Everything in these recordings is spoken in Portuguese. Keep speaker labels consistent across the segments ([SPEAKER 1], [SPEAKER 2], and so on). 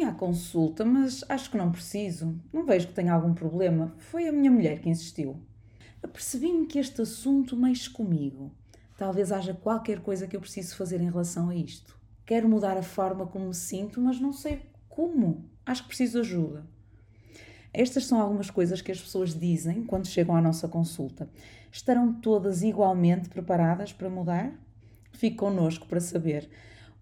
[SPEAKER 1] Vim à consulta, mas acho que não preciso. Não vejo que tenha algum problema. Foi a minha mulher que insistiu. Apercebi-me que este assunto mexe comigo. Talvez haja qualquer coisa que eu preciso fazer em relação a isto. Quero mudar a forma como me sinto, mas não sei como. Acho que preciso ajuda. Estas são algumas coisas que as pessoas dizem quando chegam à nossa consulta. Estarão todas igualmente preparadas para mudar? Fique connosco para saber.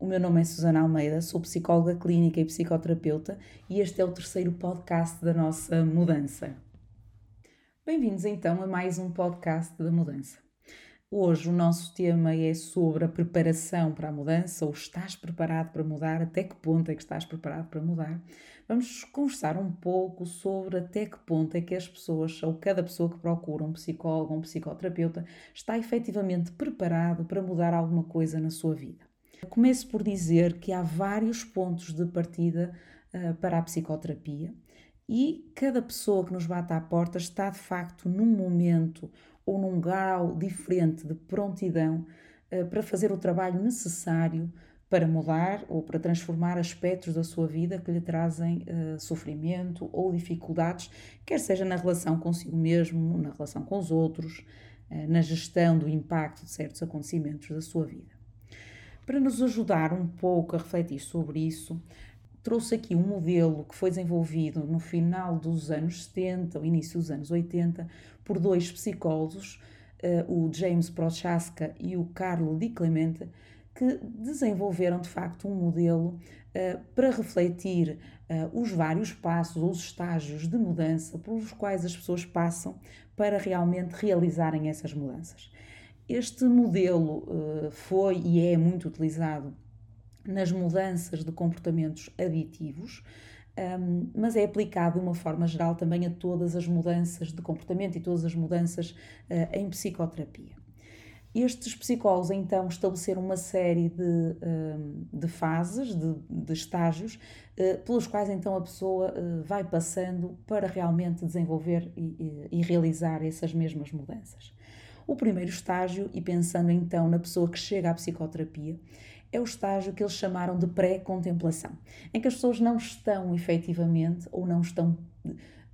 [SPEAKER 1] O meu nome é Susana Almeida, sou psicóloga clínica e psicoterapeuta e este é o terceiro podcast da nossa mudança. Bem-vindos então a mais um podcast da mudança. Hoje o nosso tema é sobre a preparação para a mudança, ou estás preparado para mudar, até que ponto é que estás preparado para mudar. Vamos conversar um pouco sobre até que ponto é que as pessoas, ou cada pessoa que procura um psicólogo ou um psicoterapeuta, está efetivamente preparado para mudar alguma coisa na sua vida. Começo por dizer que há vários pontos de partida uh, para a psicoterapia e cada pessoa que nos bate à porta está de facto num momento ou num grau diferente de prontidão uh, para fazer o trabalho necessário para mudar ou para transformar aspectos da sua vida que lhe trazem uh, sofrimento ou dificuldades, quer seja na relação consigo mesmo, na relação com os outros, na gestão do impacto de certos acontecimentos da sua vida. Para nos ajudar um pouco a refletir sobre isso, trouxe aqui um modelo que foi desenvolvido no final dos anos 70, ou início dos anos 80, por dois psicólogos, uh, o James Prochaska e o Carlo Di Clemente, que desenvolveram de facto um modelo uh, para refletir uh, os vários passos ou os estágios de mudança pelos quais as pessoas passam para realmente realizarem essas mudanças. Este modelo uh, foi e é muito utilizado nas mudanças de comportamentos aditivos, um, mas é aplicado de uma forma geral também a todas as mudanças de comportamento e todas as mudanças uh, em psicoterapia. Estes psicólogos então estabeleceram uma série de, de fases, de, de estágios, eh, pelos quais então a pessoa eh, vai passando para realmente desenvolver e, e realizar essas mesmas mudanças. O primeiro estágio, e pensando então na pessoa que chega à psicoterapia, é o estágio que eles chamaram de pré-contemplação, em que as pessoas não estão efetivamente ou não estão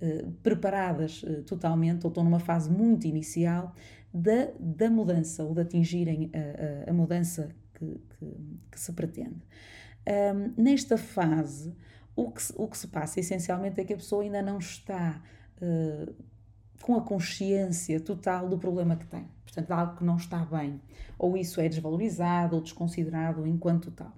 [SPEAKER 1] eh, preparadas eh, totalmente ou estão numa fase muito inicial da, da mudança ou de atingirem a, a, a mudança que, que, que, se pretende. Um, nesta fase, o que, o que se passa essencialmente é que a pessoa ainda não está uh, com a consciência total do problema que tem. Portanto, algo que não está bem. Ou isso é desvalorizado ou desconsiderado enquanto tal.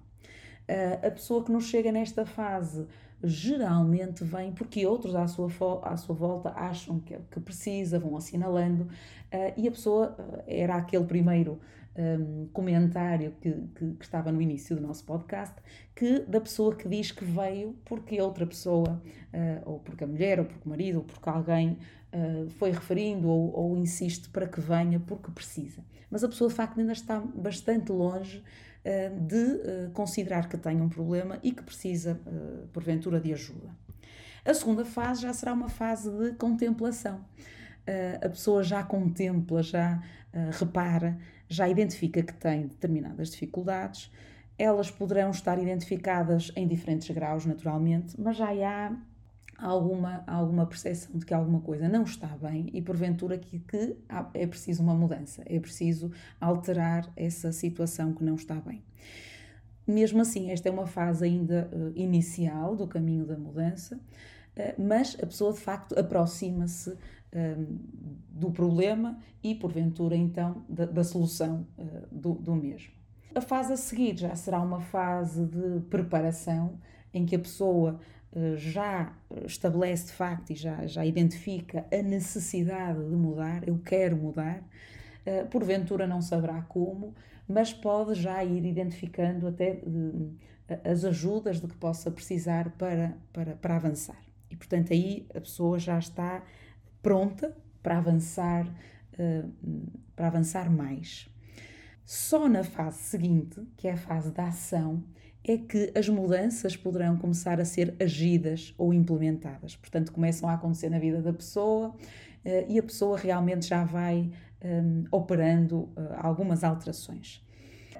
[SPEAKER 1] Uh, a pessoa que nos chega nesta fase geralmente vem porque outros à sua, à sua volta acham que, que precisa, vão assinalando, uh, e a pessoa uh, era aquele primeiro um, comentário que, que, que, estava no início do nosso podcast, que da pessoa que diz que veio porque outra pessoa, uh, ou porque a mulher, ou porque o marido, ou porque alguém foi referindo ou, ou insiste para que venha porque precisa. Mas a pessoa de facto ainda está bastante longe de eh, considerar que tem um problema e que precisa, eh, porventura, de ajuda. A segunda fase já será uma fase de contemplação. A pessoa já contempla, já repara, já identifica que tem determinadas dificuldades. Elas poderão estar identificadas em diferentes graus, naturalmente, mas já há alguma, alguma percepção de que alguma coisa não está bem e porventura que, que é preciso uma mudança, é preciso alterar essa situação que não está bem. Mesmo assim, esta é uma fase ainda uh, inicial do caminho da mudança, uh, mas a pessoa de facto aproxima-se ehm, do problema e, porventura, então, da, da solução uh, do, do mesmo. A fase a seguir já será uma fase de preparação em que a pessoa eh, já estabelece de facto e já, já identifica a necessidade de mudar, eu quero mudar, eh, porventura não saberá como, mas pode já ir identificando até eh, as ajudas de que possa precisar para, para, para avançar. E portanto aí a pessoa já está pronta para avançar, para avançar mais. Só na fase seguinte, que é a fase da ação, é que as mudanças poderão começar a ser agidas ou implementadas. Portanto, começam a acontecer na vida da pessoa uh, e a pessoa realmente já vai um, operando uh, algumas alterações.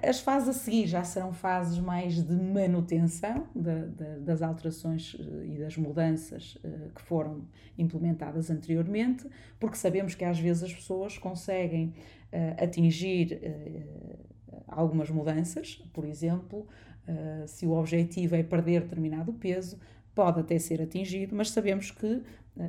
[SPEAKER 1] As fases a seguir já serão fases mais de manutenção de, de, das alterações eh, e das mudanças que foram implementadas anteriormente, porque sabemos que às vezes as pessoas conseguem atingir algumas mudanças, por exemplo, se o objetivo é perder determinado peso, pode até ser atingido, mas sabemos que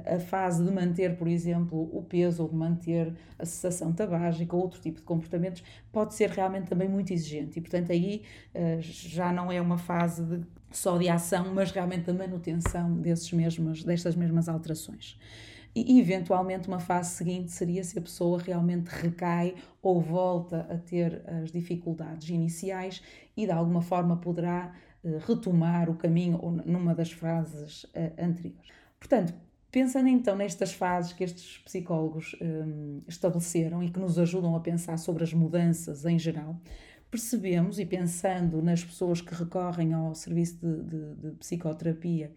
[SPEAKER 1] a fase de manter, por exemplo, o peso ou de manter a cessação tabágica ou outro tipo de comportamentos pode ser realmente também muito exigente e, portanto, aí eh, já não é uma fase de, só de ação, mas realmente da manutenção desses mesmos, destas mesmas alterações. E, eventualmente, uma fase seguinte seria se a pessoa realmente recai ou volta a ter as dificuldades iniciais e, de alguma forma, poderá eh, retomar o caminho ou numa das fases eh, anteriores. Portanto, Pensando então nestas fases que estes psicólogos um, estabeleceram e que nos ajudam a pensar sobre as mudanças em geral, percebemos, e pensando nas pessoas que recorrem ao serviço de, de, de psicoterapia,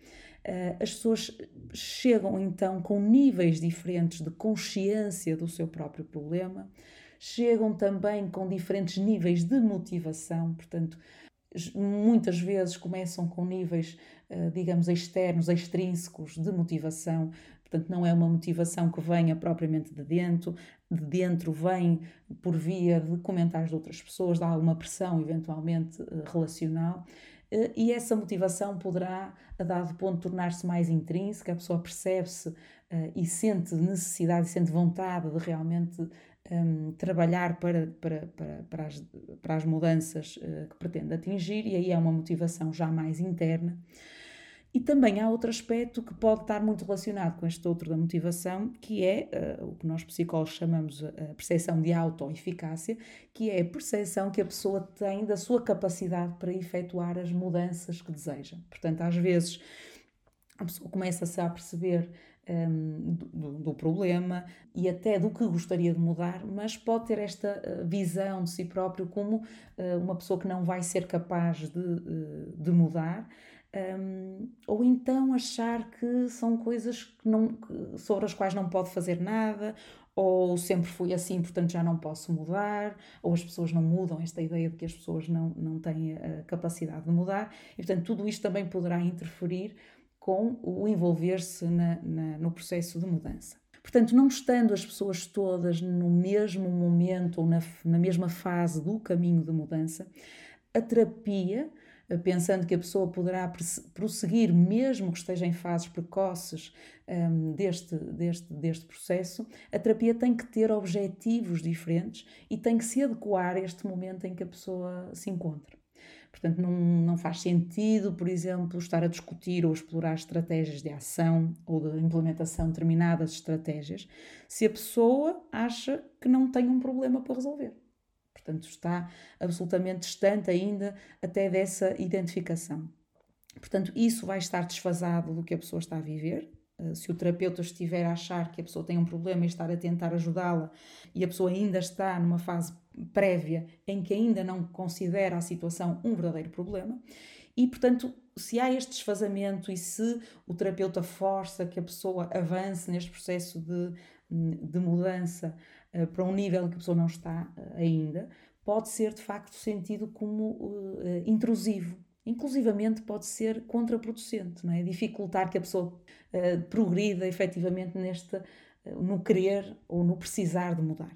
[SPEAKER 1] as pessoas chegam então com níveis diferentes de consciência do seu próprio problema, chegam também com diferentes níveis de motivação, portanto, muitas vezes começam com níveis, eh, digamos, externos, extrínsecos de motivação, portanto, não é uma motivação que venha propriamente de dentro, de dentro vem por via de comentários de outras pessoas, de alguma pressão eventualmente eh, relacional. Eh, e essa motivação poderá, a dado ponto, tornar-se mais intrínseca, a pessoa percebe-se e sente necessidade, sente vontade de realmente um, trabalhar para, para, para, para, as, para as mudanças uh, que pretende atingir, e aí é uma motivação já mais interna. E também há outro aspecto que pode estar muito relacionado com este outro da motivação, que é uh, o que nós psicólogos chamamos a percepção de autoeficácia, que é a percepção que a pessoa tem da sua capacidade para efetuar as mudanças que deseja. Portanto, às vezes a pessoa começa-se a perceber um, do, do, problema e até do que gostaria de mudar, mas pode ter esta uh, visão de si próprio como uh, uma pessoa que não vai ser capaz de, de mudar. Um, ou então achar que são coisas que não, sobre as quais não pode fazer nada, ou sempre fui assim, portanto já não posso mudar, ou as pessoas não mudam, esta ideia de que as pessoas não, não têm a capacidade de mudar, e portanto tudo isto também poderá interferir com o envolver-se no processo de mudança. Portanto, não estando as pessoas todas no mesmo momento ou na, na mesma fase do caminho de mudança, a terapia, pensando que a pessoa poderá prosseguir, mesmo que esteja em fases precoces um, ehm, deste, deste, deste processo, a terapia tem que ter objetivos diferentes e tem que se adequar a este momento em que a pessoa se encontra. Portanto, não, não faz sentido, por exemplo, estar a discutir ou explorar estratégias de ação ou de implementação de determinadas estratégias se a pessoa acha que não tem um problema para resolver. Portanto, está absolutamente distante ainda até dessa identificação. Portanto, isso vai estar desfasado do que a pessoa está a viver, eh, se o terapeuta estiver a achar que a pessoa tem um problema e estar a tentar ajudá-la e a pessoa ainda está numa fase prévia em que ainda não considera a situação um verdadeiro problema, e portanto, se há este desfazamento e se o terapeuta força que a pessoa avance neste processo de, de mudança uh, para um nível que a pessoa não está uh, ainda, pode ser de facto sentido como uh, intrusivo inclusivamente pode ser contraproducente, não é? Dificultar que a pessoa progrida efetivamente neste, no querer ou no precisar de mudar.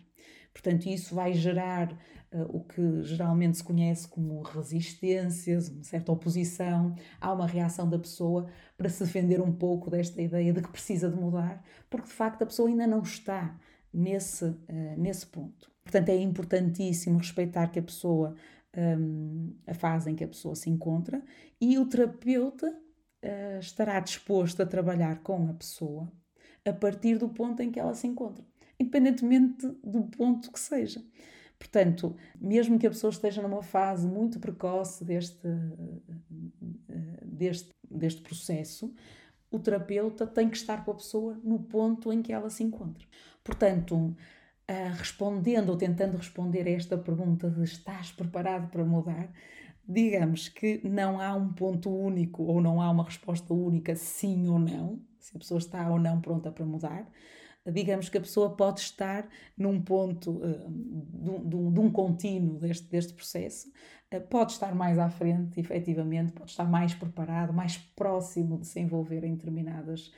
[SPEAKER 1] Portanto, isso vai gerar uh, o que geralmente se conhece como resistências, uma certa oposição. Há uma reação da pessoa para se defender um pouco desta ideia de que precisa de mudar, porque de facto a pessoa ainda não está nesse, nesse ponto. Portanto, é importantíssimo respeitar que a pessoa um, a fase em que a pessoa se encontra e o terapeuta uh, estará disposto a trabalhar com a pessoa a partir do ponto em que ela se encontra, independentemente do ponto que seja. Portanto, mesmo que a pessoa esteja numa fase muito precoce deste, deste, deste processo, o terapeuta tem que estar com a pessoa no ponto em que ela se encontra. Portanto, uh, respondendo ou tentando responder a esta pergunta de estás preparado para mudar, digamos que não há um ponto único ou não há uma resposta única sim ou não, se a pessoa está ou não pronta para mudar. Digamos que a pessoa pode estar num ponto uh, de, de, de, um contínuo deste, deste processo, pode estar mais à frente, efetivamente, pode estar mais preparado, mais próximo de se envolver em determinadas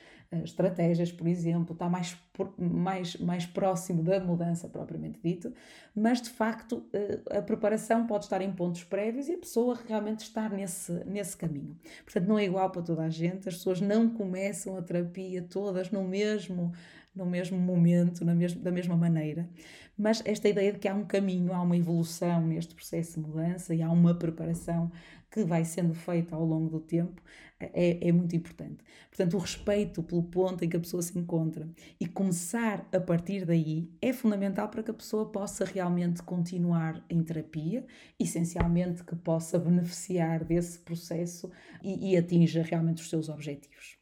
[SPEAKER 1] estratégias, por exemplo, está mais, mais, mais próximo da mudança propriamente dito, mas de facto eh, a preparação pode estar em pontos prévios e a pessoa realmente estar nesse, nesse caminho. Portanto, não é igual para toda a gente, as pessoas não começam a terapia todas no mesmo no mesmo momento, na mesma, da mesma maneira. Mas esta ideia de que há um caminho, há uma evolução neste processo de mudança e há uma preparação que vai sendo feita ao longo do tempo é, é muito importante. Portanto, o respeito pelo ponto em que a pessoa se encontra e começar a partir daí é fundamental para que a pessoa possa realmente continuar em terapia, essencialmente que possa beneficiar desse processo e, e atinja realmente os seus objetivos.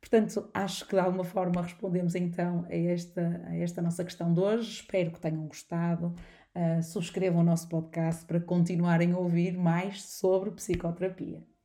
[SPEAKER 1] Portanto, acho que de alguma forma respondemos então a esta, a esta nossa questão de hoje. Espero que tenham gostado. Uh, subscrevam o nosso podcast para continuarem a ouvir mais sobre psicoterapia.